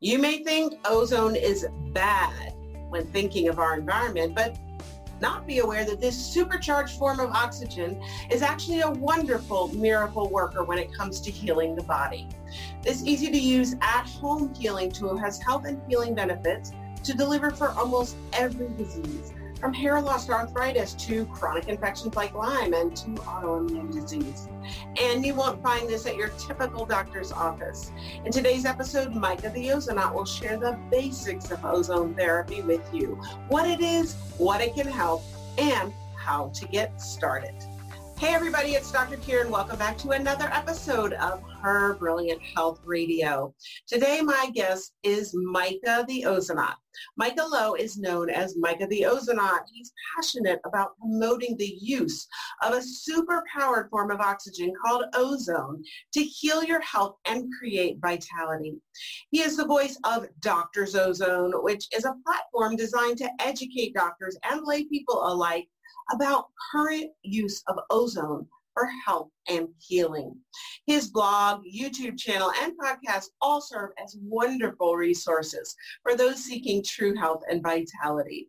You may think ozone is bad when thinking of our environment, but not be aware that this supercharged form of oxygen is actually a wonderful miracle worker when it comes to healing the body. This easy to use at-home healing tool has health and healing benefits to deliver for almost every disease from hair loss arthritis to chronic infections like Lyme and to autoimmune disease. And you won't find this at your typical doctor's office. In today's episode, Micah the Ozonaut will share the basics of ozone therapy with you, what it is, what it can help, and how to get started. Hey everybody, it's Dr. Kyrin. Welcome back to another episode of Her Brilliant Health Radio. Today my guest is Micah the Ozonaut. Micah Lowe is known as Micah the Ozonaut. He's passionate about promoting the use of a super-powered form of oxygen called ozone to heal your health and create vitality. He is the voice of Doctors Ozone, which is a platform designed to educate doctors and lay people alike about current use of ozone for health and healing. His blog, YouTube channel, and podcast all serve as wonderful resources for those seeking true health and vitality.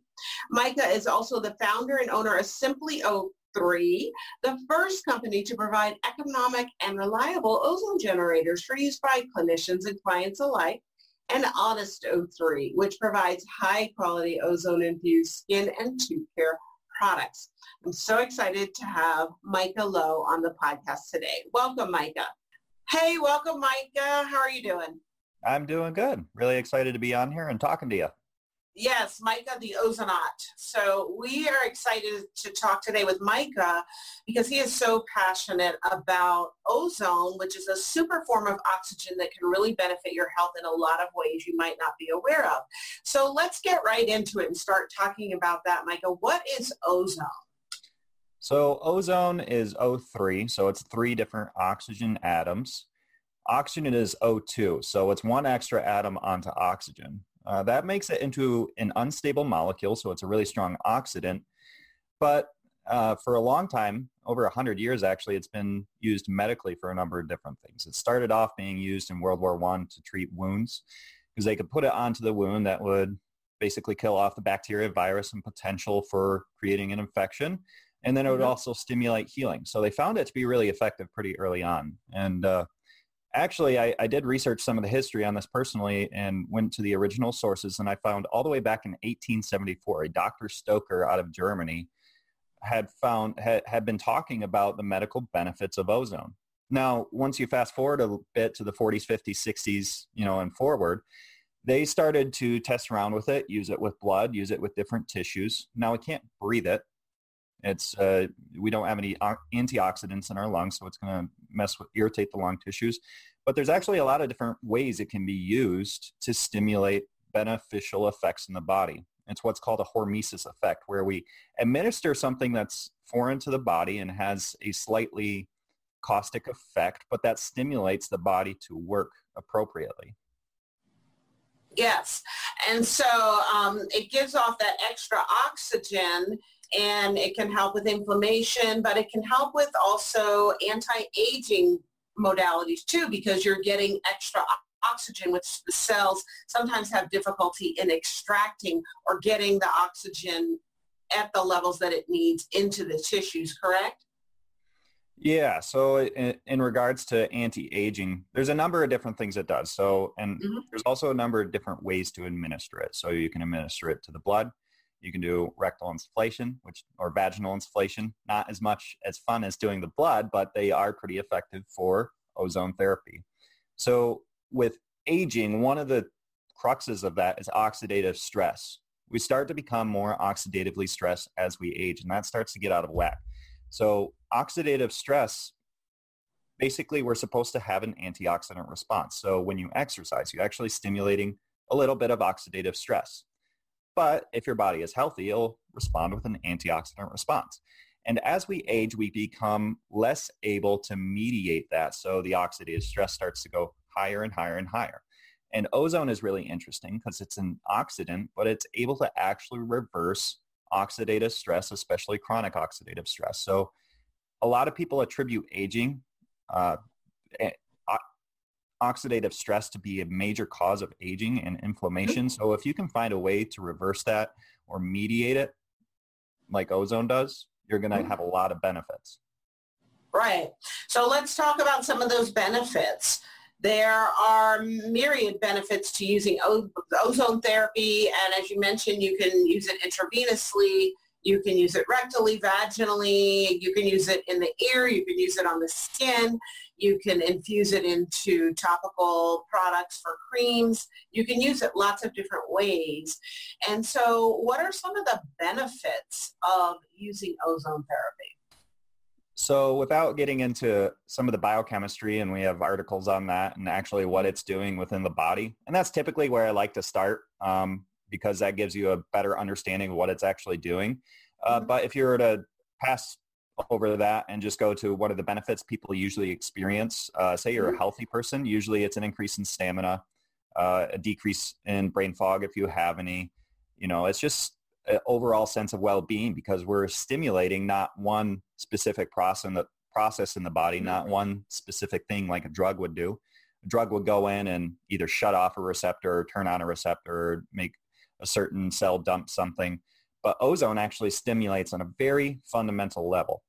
Micah is also the founder and owner of Simply O3, the first company to provide economic and reliable ozone generators for use by clinicians and clients alike and Honest O3, which provides high quality ozone infused skin and tooth care products. I'm so excited to have Micah Lowe on the podcast today. Welcome, Micah. Hey, welcome, Micah. How are you doing? I'm doing good. Really excited to be on here and talking to you. Yes, Micah the Ozonaut. So we are excited to talk today with Micah because he is so passionate about ozone, which is a super form of oxygen that can really benefit your health in a lot of ways you might not be aware of. So let's get right into it and start talking about that, Micah. What is ozone? So ozone is O3, so it's three different oxygen atoms. Oxygen is O2, so it's one extra atom onto oxygen. Uh, that makes it into an unstable molecule, so it's a really strong oxidant. But uh, for a long time, over 100 years actually, it's been used medically for a number of different things. It started off being used in World War I to treat wounds because they could put it onto the wound that would basically kill off the bacteria, virus, and potential for creating an infection. And then it would mm-hmm. also stimulate healing. So they found it to be really effective pretty early on. And uh, actually, I, I, did research some of the history on this personally and went to the original sources, and I found all the way back in 1874, a Dr. Stoker out of Germany had found had, had been talking about the medical benefits of ozone. Now, once you fast forward a bit to the 40s, 50s, 60s, you know, and forward, they started to test around with it, use it with blood, use it with different tissues. Now, we can't breathe it. It's uh, we don't have any antioxidants in our lungs, so it's going to mess with irritate the lung tissues. But there's actually a lot of different ways it can be used to stimulate beneficial effects in the body. It's what's called a hormesis effect, where we administer something that's foreign to the body and has a slightly caustic effect, but that stimulates the body to work appropriately. Yes. And so um, it gives off that extra oxygen and it can help with inflammation, but it can help with also anti-aging modalities too because you're getting extra oxygen which the cells sometimes have difficulty in extracting or getting the oxygen at the levels that it needs into the tissues, correct? Yeah, so in, in regards to anti-aging, there's a number of different things it does. So, and mm-hmm. there's also a number of different ways to administer it. So you can administer it to the blood. You can do rectal insufflation, which or vaginal insufflation. Not as much as fun as doing the blood, but they are pretty effective for ozone therapy. So with aging, one of the cruxes of that is oxidative stress. We start to become more oxidatively stressed as we age, and that starts to get out of whack. So oxidative stress, basically we're supposed to have an antioxidant response. So when you exercise, you're actually stimulating a little bit of oxidative stress. But if your body is healthy, it'll respond with an antioxidant response. And as we age, we become less able to mediate that. So the oxidative stress starts to go higher and higher and higher. And ozone is really interesting because it's an oxidant, but it's able to actually reverse oxidative stress, especially chronic oxidative stress. So a lot of people attribute aging, uh, oxidative stress to be a major cause of aging and inflammation. So if you can find a way to reverse that or mediate it like ozone does, you're going to mm-hmm. have a lot of benefits. Right. So let's talk about some of those benefits. There are myriad benefits to using ozone therapy. And as you mentioned, you can use it intravenously. You can use it rectally, vaginally. You can use it in the ear. You can use it on the skin. You can infuse it into topical products for creams. You can use it lots of different ways. And so what are some of the benefits of using ozone therapy? So without getting into some of the biochemistry, and we have articles on that and actually what it's doing within the body, and that's typically where I like to start um, because that gives you a better understanding of what it's actually doing. Uh, mm-hmm. But if you were to pass over that and just go to what are the benefits people usually experience, uh, say you're a mm-hmm. healthy person, usually it's an increase in stamina, uh, a decrease in brain fog if you have any. You know, it's just overall sense of well-being because we're stimulating not one specific process in the process in the body, not mm-hmm. one specific thing like a drug would do. A drug would go in and either shut off a receptor or turn on a receptor or make a certain cell dump something. But ozone actually stimulates on a very fundamental level.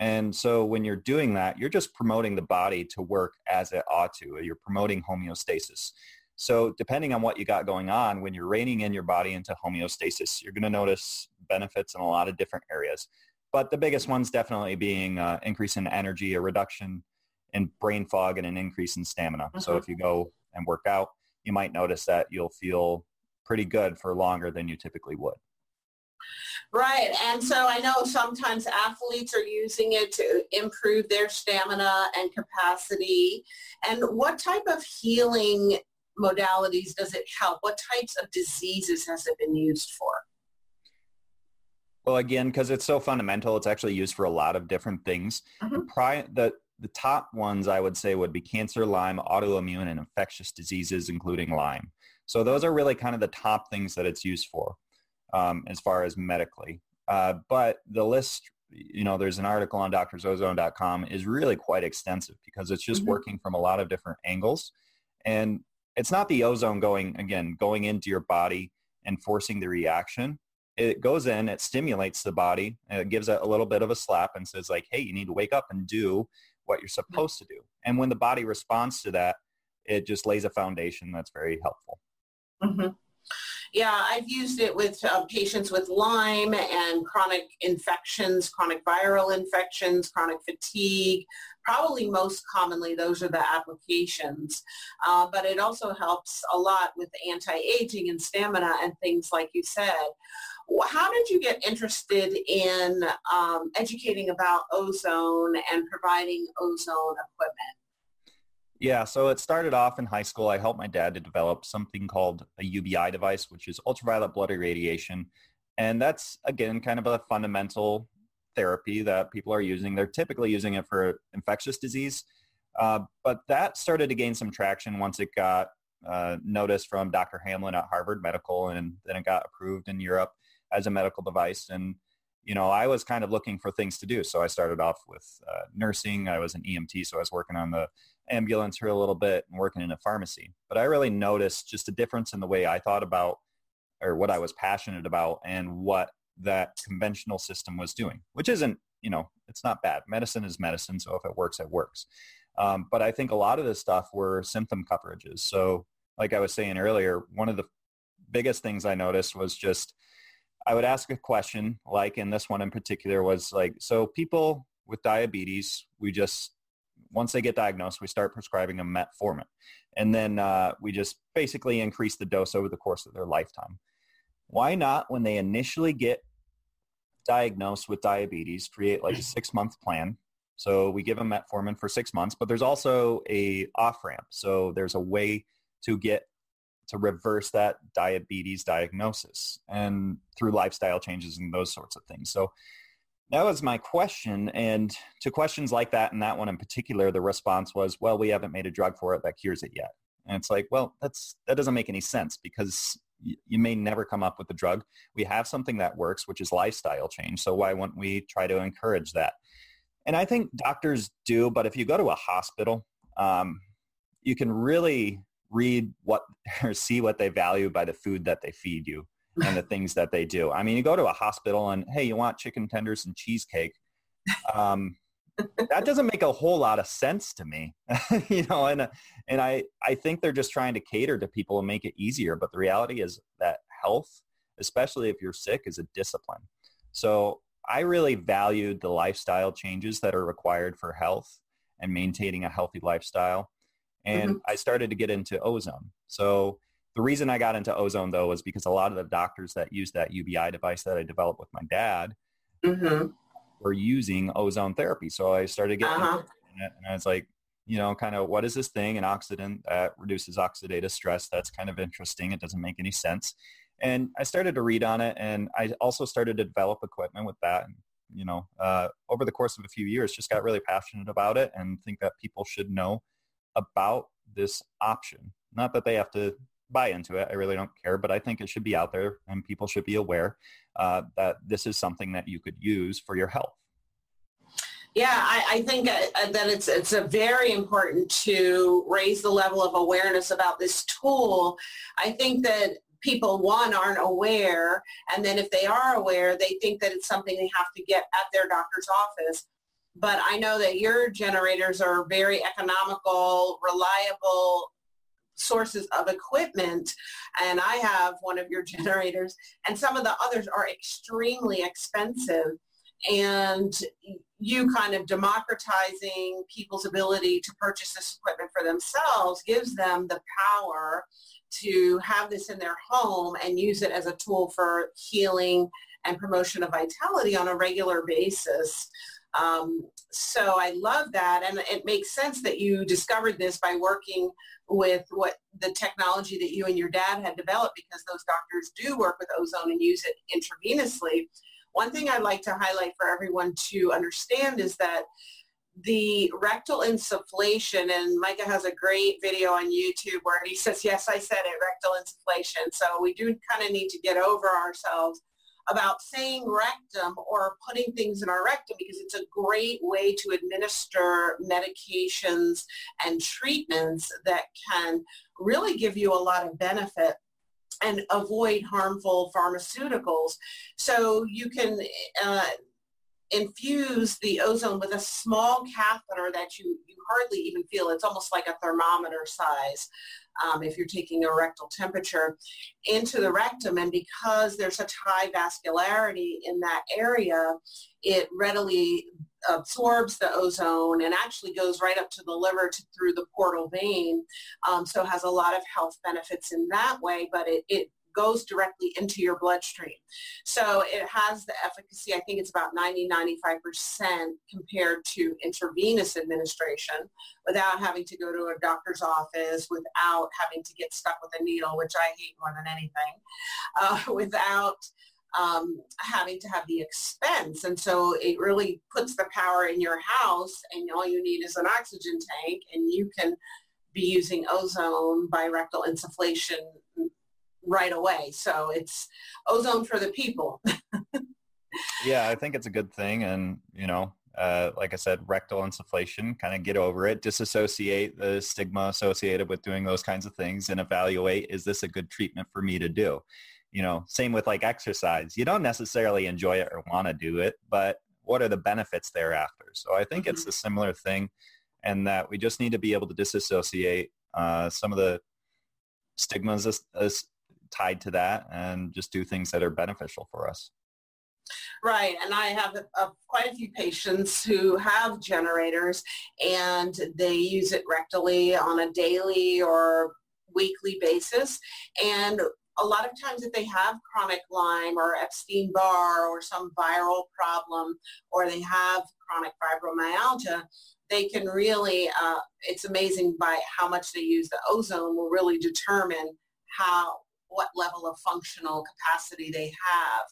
And so when you're doing that, you're just promoting the body to work as it ought to. You're promoting homeostasis. So depending on what you got going on, when you're reining in your body into homeostasis, you're going to notice benefits in a lot of different areas. But the biggest ones definitely being uh, increase in energy, a reduction in brain fog, and an increase in stamina. Mm-hmm. So if you go and work out, you might notice that you'll feel pretty good for longer than you typically would. Right. And so I know sometimes athletes are using it to improve their stamina and capacity. And what type of healing modalities does it help? What types of diseases has it been used for? Well, again, because it's so fundamental, it's actually used for a lot of different things. Mm-hmm. The, pri- the, the top ones I would say would be cancer, Lyme, autoimmune, and infectious diseases, including Lyme. So those are really kind of the top things that it's used for um, as far as medically. Uh, but the list, you know, there's an article on drsozone.com is really quite extensive because it's just mm-hmm. working from a lot of different angles. And it's not the ozone going again going into your body and forcing the reaction it goes in it stimulates the body and it gives it a little bit of a slap and says like hey you need to wake up and do what you're supposed to do and when the body responds to that it just lays a foundation that's very helpful mm-hmm. Yeah, I've used it with uh, patients with Lyme and chronic infections, chronic viral infections, chronic fatigue. Probably most commonly, those are the applications. Uh, but it also helps a lot with anti-aging and stamina and things like you said. How did you get interested in um, educating about ozone and providing ozone equipment? Yeah, so it started off in high school. I helped my dad to develop something called a UBI device, which is ultraviolet blood irradiation. And that's, again, kind of a fundamental therapy that people are using. They're typically using it for infectious disease. Uh, but that started to gain some traction once it got uh, noticed from Dr. Hamblin at Harvard Medical, and then it got approved in Europe as a medical device. And, you know, I was kind of looking for things to do. So I started off with uh, nursing. I was an EMT, so I was working on the ambulance for a little bit and working in a pharmacy. But I really noticed just a difference in the way I thought about or what I was passionate about and what that conventional system was doing, which isn't, you know, it's not bad. Medicine is medicine. So if it works, it works. Um, but I think a lot of this stuff were symptom coverages. So like I was saying earlier, one of the biggest things I noticed was just I would ask a question, like in this one in particular was like, so people with diabetes, we just once they get diagnosed, we start prescribing them metformin. And then uh, we just basically increase the dose over the course of their lifetime. Why not, when they initially get diagnosed with diabetes, create like a six-month plan? So we give them metformin for six months, but there's also a off-ramp. So there's a way to get to reverse that diabetes diagnosis and through lifestyle changes and those sorts of things. So that was my question. And to questions like that and that one in particular, the response was, well, we haven't made a drug for it that cures it yet. And it's like, well, that's, that doesn't make any sense because you may never come up with a drug. We have something that works, which is lifestyle change. So why wouldn't we try to encourage that? And I think doctors do, but if you go to a hospital, um, you can really read what or see what they value by the food that they feed you and the things that they do. I mean, you go to a hospital and hey, you want chicken tenders and cheesecake. Um, that doesn't make a whole lot of sense to me, you know. And and I I think they're just trying to cater to people and make it easier. But the reality is that health, especially if you're sick, is a discipline. So I really valued the lifestyle changes that are required for health and maintaining a healthy lifestyle. And mm-hmm. I started to get into ozone. So the reason I got into ozone though was because a lot of the doctors that use that UBI device that I developed with my dad mm-hmm. Were using ozone therapy. So I started getting uh-huh. it and I was like, you know, kind of what is this thing? An oxidant that reduces oxidative stress. That's kind of interesting. It doesn't make any sense. And I started to read on it and I also started to develop equipment with that. And, you know, uh, over the course of a few years, just got really passionate about it and think that people should know about this option. Not that they have to buy into it. I really don't care, but I think it should be out there and people should be aware uh, that this is something that you could use for your health. Yeah, I, I think uh, uh that it's it's a very important to raise the level of awareness about this tool. I think that people one aren't aware and then if they are aware they think that it's something they have to get at their doctor's office but i know that your generators are very economical reliable sources of equipment and i have one of your generators and some of the others are extremely expensive and you kind of democratizing people's ability to purchase this equipment for themselves gives them the power to have this in their home and use it as a tool for healing and promotion of vitality on a regular basis. Um, so I love that. And it makes sense that you discovered this by working with what the technology that you and your dad had developed because those doctors do work with ozone and use it intravenously. One thing I'd like to highlight for everyone to understand is that the rectal insufflation, and Micah has a great video on YouTube where he says, yes, I said it, rectal insufflation. So we do kind of need to get over ourselves about saying rectum or putting things in our rectum because it's a great way to administer medications and treatments that can really give you a lot of benefit and avoid harmful pharmaceuticals. So you can uh, infuse the ozone with a small catheter that you, you hardly even feel. It's almost like a thermometer size um, if you're taking a rectal temperature into the rectum. And because there's such high vascularity in that area, it readily absorbs the ozone and actually goes right up to the liver to, through the portal vein. Um, so has a lot of health benefits in that way, but it, it goes directly into your bloodstream. So it has the efficacy, I think it's about 90, 95% compared to intravenous administration without having to go to a doctor's office, without having to get stuck with a needle, which I hate more than anything, uh, without um, having to have the expense. And so it really puts the power in your house and all you need is an oxygen tank and you can be using ozone by rectal insufflation right away. So it's ozone for the people. yeah, I think it's a good thing. And, you know, uh, like I said, rectal insufflation, kind of get over it, disassociate the stigma associated with doing those kinds of things and evaluate, is this a good treatment for me to do? You know, same with like exercise. You don't necessarily enjoy it or want to do it, but what are the benefits thereafter? So I think mm-hmm. it's a similar thing and that we just need to be able to disassociate uh, some of the stigmas as, as tied to that and just do things that are beneficial for us. Right, and I have a, a, quite a few patients who have generators and they use it rectally on a daily or weekly basis. And a lot of times if they have chronic Lyme or Epstein-Barr or some viral problem or they have chronic fibromyalgia, they can really, uh, it's amazing by how much they use the ozone will really determine how what level of functional capacity they have.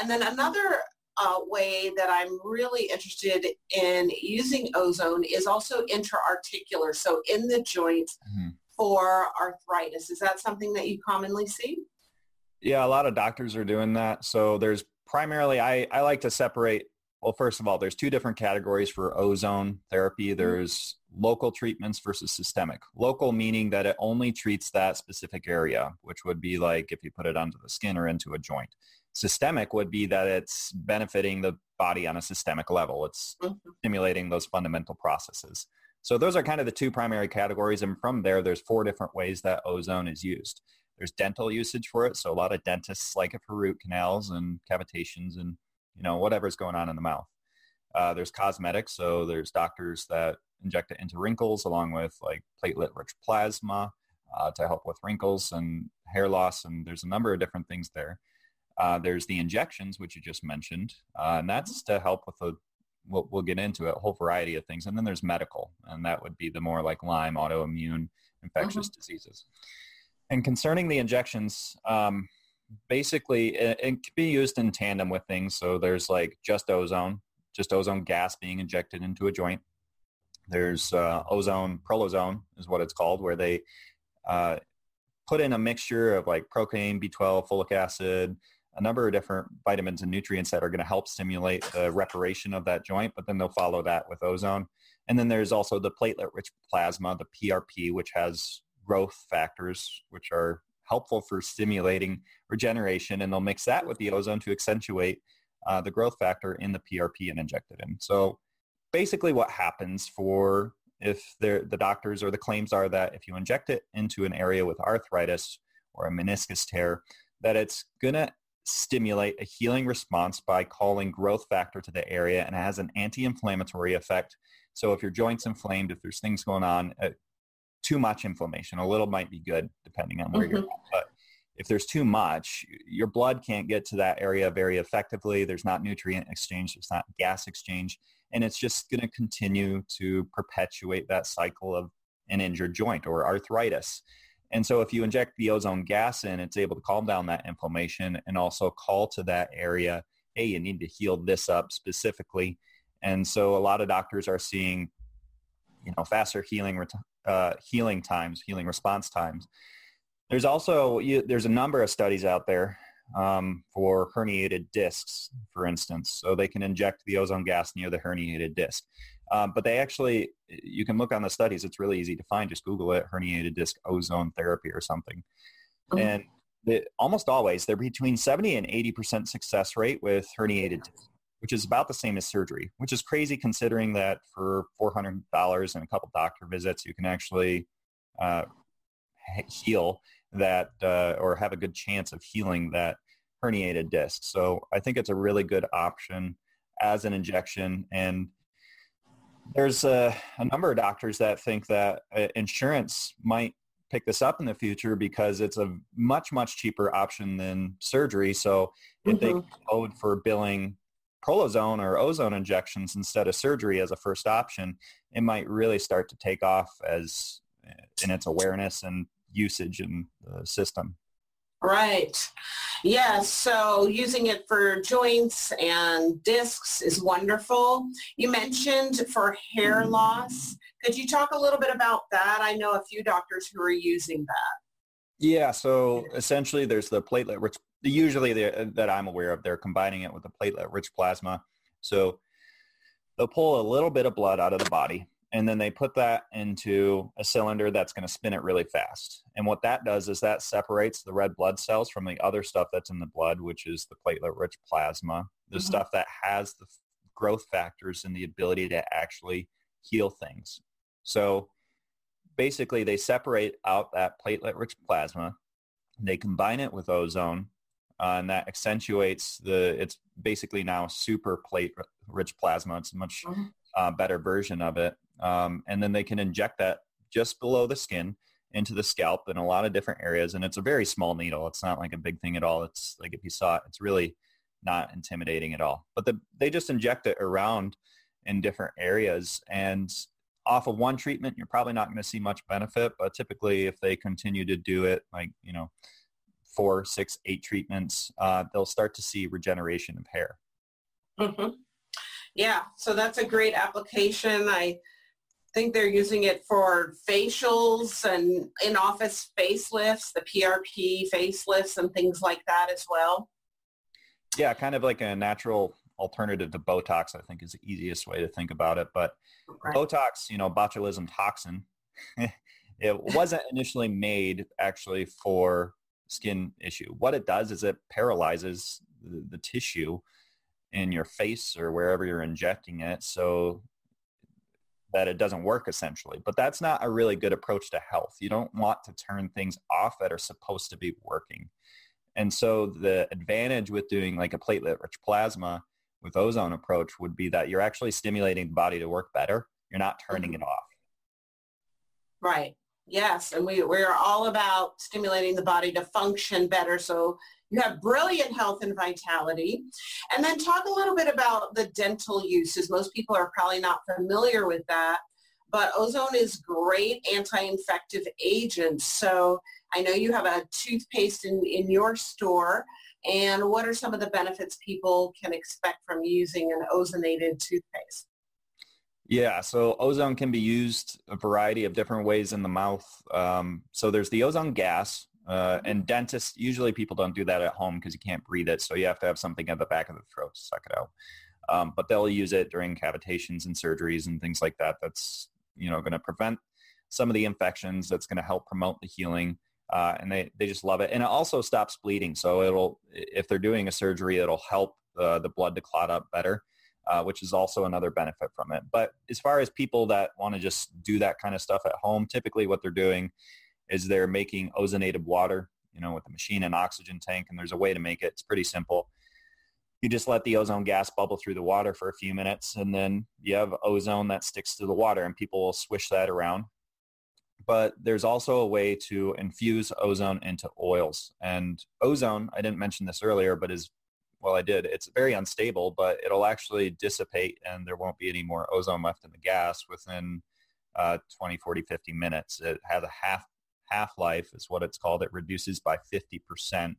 And then another uh, way that I'm really interested in using ozone is also intra-articular, so in the joints mm-hmm. for arthritis. Is that something that you commonly see? Yeah, a lot of doctors are doing that. So there's primarily, I, I like to separate Well, first of all, there's two different categories for ozone therapy. Mm-hmm. There's local treatments versus systemic. Local meaning that it only treats that specific area, which would be like if you put it onto the skin or into a joint. Systemic would be that it's benefiting the body on a systemic level. It's mm-hmm. stimulating those fundamental processes. So those are kind of the two primary categories. And from there, there's four different ways that ozone is used. There's dental usage for it. So a lot of dentists like it for root canals and cavitations and you know, whatever's going on in the mouth. Uh, there's cosmetics, so there's doctors that inject it into wrinkles along with like platelet-rich plasma uh, to help with wrinkles and hair loss, and there's a number of different things there. Uh, there's the injections, which you just mentioned, uh, and that's to help with the, we'll, we'll get into it, a whole variety of things. And then there's medical, and that would be the more like Lyme, autoimmune, infectious mm-hmm. diseases. And concerning the injections, um, basically it, it can be used in tandem with things. So there's like just ozone, just ozone gas being injected into a joint. There's uh, ozone, prolozone is what it's called, where they uh, put in a mixture of like procaine, B12, folic acid, a number of different vitamins and nutrients that are going to help stimulate the reparation of that joint, but then they'll follow that with ozone. And then there's also the platelet-rich plasma, the PRP, which has growth factors, which are helpful for stimulating regeneration, and they'll mix that with the ozone to accentuate uh, the growth factor in the PRP and inject it in. So basically what happens for if the doctors or the claims are that if you inject it into an area with arthritis or a meniscus tear, that it's going to stimulate a healing response by calling growth factor to the area and it has an anti-inflammatory effect. So if your joint's inflamed, if there's things going on, uh, too much inflammation. A little might be good depending on where mm-hmm. you're at. But if there's too much, your blood can't get to that area very effectively. There's not nutrient exchange. There's not gas exchange. And it's just going to continue to perpetuate that cycle of an injured joint or arthritis. And so if you inject the ozone gas in, it's able to calm down that inflammation and also call to that area, hey, you need to heal this up specifically. And so a lot of doctors are seeing, you know, faster healing uh, healing times, healing response times. There's also you, there's a number of studies out there um, for herniated discs, for instance. So they can inject the ozone gas near the herniated disc. Um, but they actually, you can look on the studies. It's really easy to find. Just Google it, herniated disc ozone therapy or something. Mm-hmm. And the, almost always, they're between 70 and 80% success rate with herniated discs which is about the same as surgery, which is crazy considering that for $400 and a couple doctor visits, you can actually uh, heal that uh, or have a good chance of healing that herniated disc. So I think it's a really good option as an injection. And there's a, a number of doctors that think that uh, insurance might pick this up in the future because it's a much, much cheaper option than surgery. So if mm-hmm. they code for billing prolozone or ozone injections instead of surgery as a first option, it might really start to take off as eh, in its awareness and usage in the system. Right. Yeah, so using it for joints and discs is wonderful. You mentioned for hair loss. Could you talk a little bit about that? I know a few doctors who are using that. Yeah, so essentially there's the platelet-rich usually that I'm aware of, they're combining it with the platelet-rich plasma. So they'll pull a little bit of blood out of the body, and then they put that into a cylinder that's going to spin it really fast. And what that does is that separates the red blood cells from the other stuff that's in the blood, which is the platelet-rich plasma, the mm-hmm. stuff that has the growth factors and the ability to actually heal things. So basically they separate out that platelet-rich plasma, they combine it with ozone, uh, and that accentuates the, it's basically now super plate rich plasma. It's a much mm-hmm. uh, better version of it. Um, and then they can inject that just below the skin into the scalp in a lot of different areas. And it's a very small needle. It's not like a big thing at all. It's like if you saw it, it's really not intimidating at all. But the, they just inject it around in different areas. And off of one treatment, you're probably not going to see much benefit. But typically, if they continue to do it, like, you know, four, six, eight treatments, uh, they'll start to see regeneration of hair. Mm-hmm. Yeah, so that's a great application. I think they're using it for facials and in-office facelifts, the PRP facelifts and things like that as well. Yeah, kind of like a natural alternative to Botox, I think is the easiest way to think about it. But right. Botox, you know, botulism toxin, it wasn't initially made actually for skin issue. What it does is it paralyzes the, the tissue in your face or wherever you're injecting it so that it doesn't work essentially. But that's not a really good approach to health. You don't want to turn things off that are supposed to be working. And so the advantage with doing like a platelet-rich plasma with ozone approach would be that you're actually stimulating the body to work better. You're not turning mm-hmm. it off. Right. Yes. And we, we're all about stimulating the body to function better. So you have brilliant health and vitality. And then talk a little bit about the dental uses. Most people are probably not familiar with that, but ozone is great anti-infective agent. So I know you have a toothpaste in, in your store. And what are some of the benefits people can expect from using an ozonated toothpaste? Yeah, so ozone can be used a variety of different ways in the mouth. Um, so there's the ozone gas, uh, and dentists, usually people don't do that at home because you can't breathe it. So you have to have something at the back of the throat to suck it out. Um, but they'll use it during cavitations and surgeries and things like that. That's, you know, going to prevent some of the infections. That's going to help promote the healing. Uh, and they, they just love it. And it also stops bleeding. So it'll, if they're doing a surgery, it'll help uh, the blood to clot up better. Uh, which is also another benefit from it. But as far as people that want to just do that kind of stuff at home, typically what they're doing is they're making ozonated water, you know, with a machine and oxygen tank, and there's a way to make it. It's pretty simple. You just let the ozone gas bubble through the water for a few minutes, and then you have ozone that sticks to the water, and people will swish that around. But there's also a way to infuse ozone into oils. And ozone, I didn't mention this earlier, but is well, I did. It's very unstable, but it'll actually dissipate and there won't be any more ozone left in the gas within uh, 20, 40, 50 minutes. It has a half half-life is what it's called. It reduces by 50%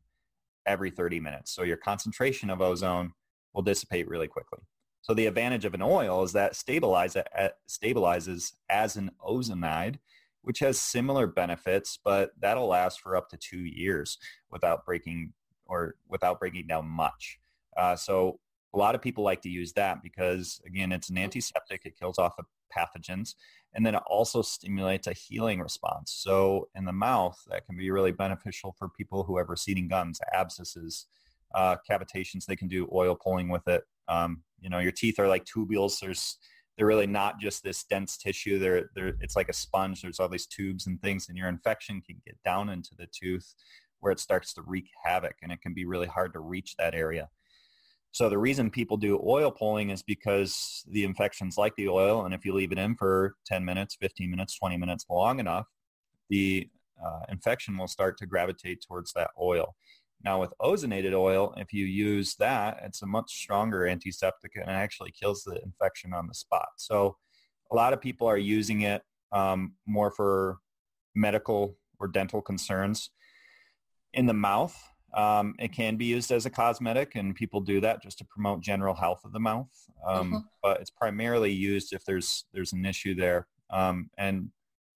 every 30 minutes. So your concentration of ozone will dissipate really quickly. So the advantage of an oil is that stabilize it, stabilizes as an ozonide, which has similar benefits, but that'll last for up to two years without breaking or without breaking down much. Uh, so a lot of people like to use that because again, it's an antiseptic. It kills off the pathogens and then it also stimulates a healing response. So in the mouth, that can be really beneficial for people who have receding gums, abscesses, uh, cavitations. They can do oil pulling with it. Um, you know, your teeth are like tubules. There's they're really not just this dense tissue. They're, they're, it's like a sponge. There's all these tubes and things, and your infection can get down into the tooth where it starts to wreak havoc, and it can be really hard to reach that area. So the reason people do oil pulling is because the infections like the oil, and if you leave it in for 10 minutes, 15 minutes, 20 minutes long enough, the uh, infection will start to gravitate towards that oil. Now with ozonated oil, if you use that, it's a much stronger antiseptic and it actually kills the infection on the spot. So a lot of people are using it um, more for medical or dental concerns. In the mouth, um, it can be used as a cosmetic, and people do that just to promote general health of the mouth. Um, uh-huh. But it's primarily used if there's there's an issue there. Um, and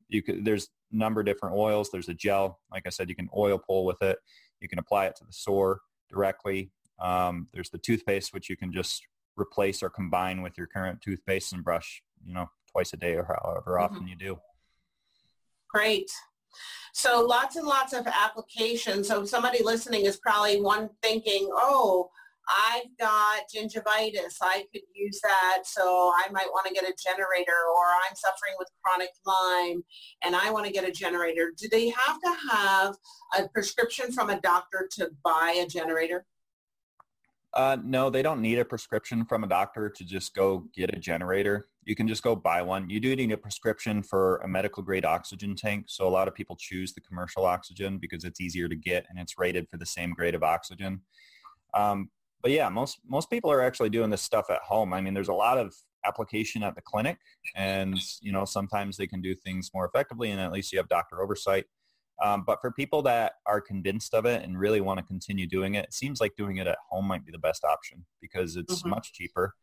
you could there's a number of different oils. There's a gel, like I said, you can oil pull with it. You can apply it to the sore directly. Um, there's the toothpaste, which you can just replace or combine with your current toothpaste and brush, you know, twice a day or however mm-hmm. often you do. Great. So lots and lots of applications. So somebody listening is probably one thinking, oh, I've got gingivitis. I could use that. So I might want to get a generator or I'm suffering with chronic Lyme and I want to get a generator. Do they have to have a prescription from a doctor to buy a generator? Uh, no, they don't need a prescription from a doctor to just go get a generator. You can just go buy one. You do need a prescription for a medical grade oxygen tank. So a lot of people choose the commercial oxygen because it's easier to get and it's rated for the same grade of oxygen. Um, but yeah, most most people are actually doing this stuff at home. I mean, there's a lot of application at the clinic, and you know sometimes they can do things more effectively, and at least you have doctor oversight. Um, but for people that are convinced of it and really want to continue doing it, it seems like doing it at home might be the best option because it's mm-hmm. much cheaper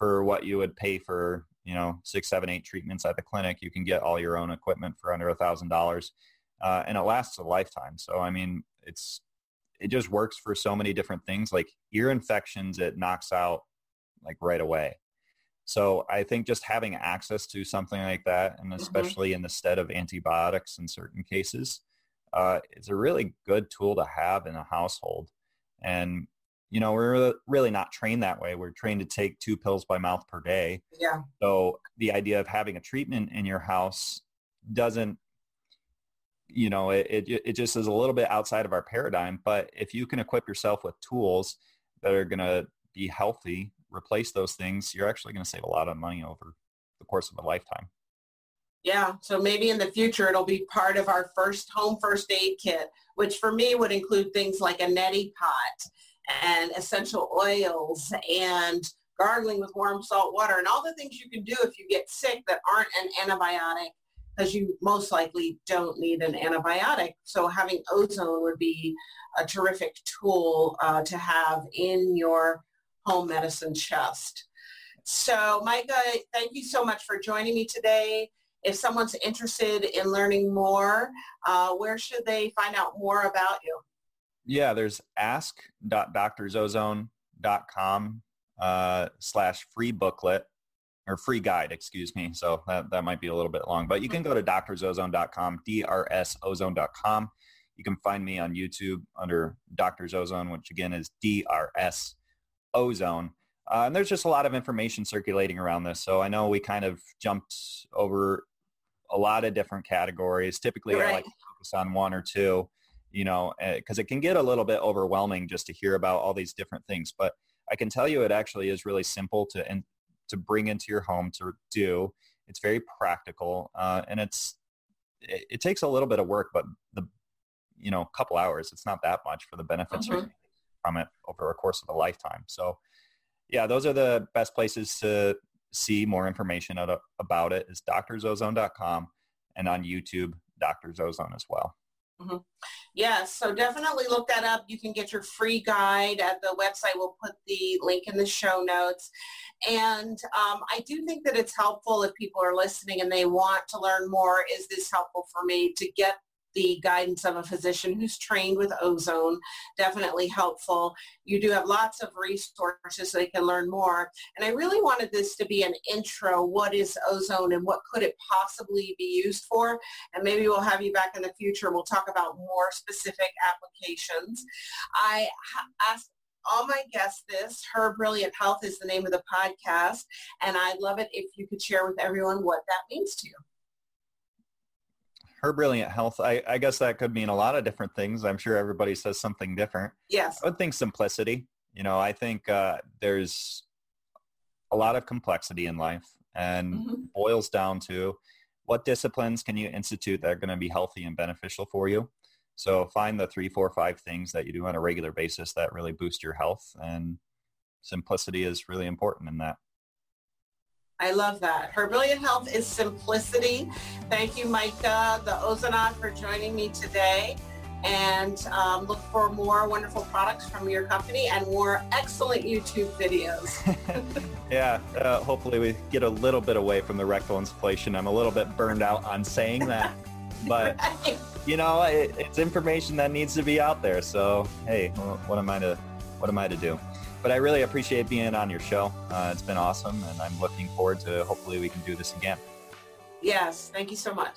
for what you would pay for, you know, six, seven, eight treatments at the clinic. You can get all your own equipment for under a thousand dollars, uh, and it lasts a lifetime. So I mean, it's it just works for so many different things. Like ear infections, it knocks out like right away. So I think just having access to something like that, and mm-hmm. especially mm-hmm. in the stead of antibiotics in certain cases, uh, is a really good tool to have in a household. And you know, we're really not trained that way. We're trained to take two pills by mouth per day. Yeah. So the idea of having a treatment in your house doesn't you know it, it, it just is a little bit outside of our paradigm but if you can equip yourself with tools that are going to be healthy replace those things you're actually going to save a lot of money over the course of a lifetime yeah so maybe in the future it'll be part of our first home first aid kit which for me would include things like a neti pot and essential oils and gargling with warm salt water and all the things you can do if you get sick that aren't an antibiotic because you most likely don't need an antibiotic. So having ozone would be a terrific tool uh, to have in your home medicine chest. So Micah, thank you so much for joining me today. If someone's interested in learning more, uh, where should they find out more about you? Yeah, there's ask.drsozone.com uh, slash free booklet or free guide, excuse me. So that, that might be a little bit long, but you can go to drzozone.com, drsozone.com. You can find me on YouTube under Dr. Ozone, which again is DRS Ozone. Uh, and there's just a lot of information circulating around this. So I know we kind of jumped over a lot of different categories. Typically, right. I like to focus on one or two, you know, because eh, it can get a little bit overwhelming just to hear about all these different things. But I can tell you it actually is really simple to and to bring into your home to do. It's very practical, uh, and it's it, it, takes a little bit of work, but the you know couple hours, it's not that much for the benefits mm-hmm. from it over a course of a lifetime. So, yeah, those are the best places to see more information about it is drsozone.com and on YouTube, Drs. Ozone as well. Mm-hmm. Yes, so definitely look that up. You can get your free guide at the website. We'll put the link in the show notes. And um, I do think that it's helpful if people are listening and they want to learn more. Is this helpful for me to get the guidance of a physician who's trained with ozone. Definitely helpful. You do have lots of resources so they can learn more. And I really wanted this to be an intro. What is ozone and what could it possibly be used for? And maybe we'll have you back in the future. We'll talk about more specific applications. I asked all my guests this. Her Brilliant Health is the name of the podcast. And I'd love it if you could share with everyone what that means to you her brilliant health I, I, guess that could mean a lot of different things. I'm sure everybody says something different. Yes. I would think simplicity. You know i think uh, there's a lot of complexity in life and mm-hmm. boils down to what disciplines can you institute that are going to be healthy and beneficial for you. So find the three four five things that you do on a regular basis that really boost your health and simplicity is really important in that I love that. Her Brilliant Health is simplicity. Thank you, Micah, the Ozonaut, for joining me today. And um, look for more wonderful products from your company and more excellent YouTube videos. yeah, uh, hopefully we get a little bit away from the rectal insufflation. I'm a little bit burned out on saying that, but right. you know, it, it's information that needs to be out there. So, hey, what am I to, what am I to do? But I really appreciate being on your show. Uh, it's been awesome, and I'm looking forward to hopefully we can do this again. Yes, thank you so much.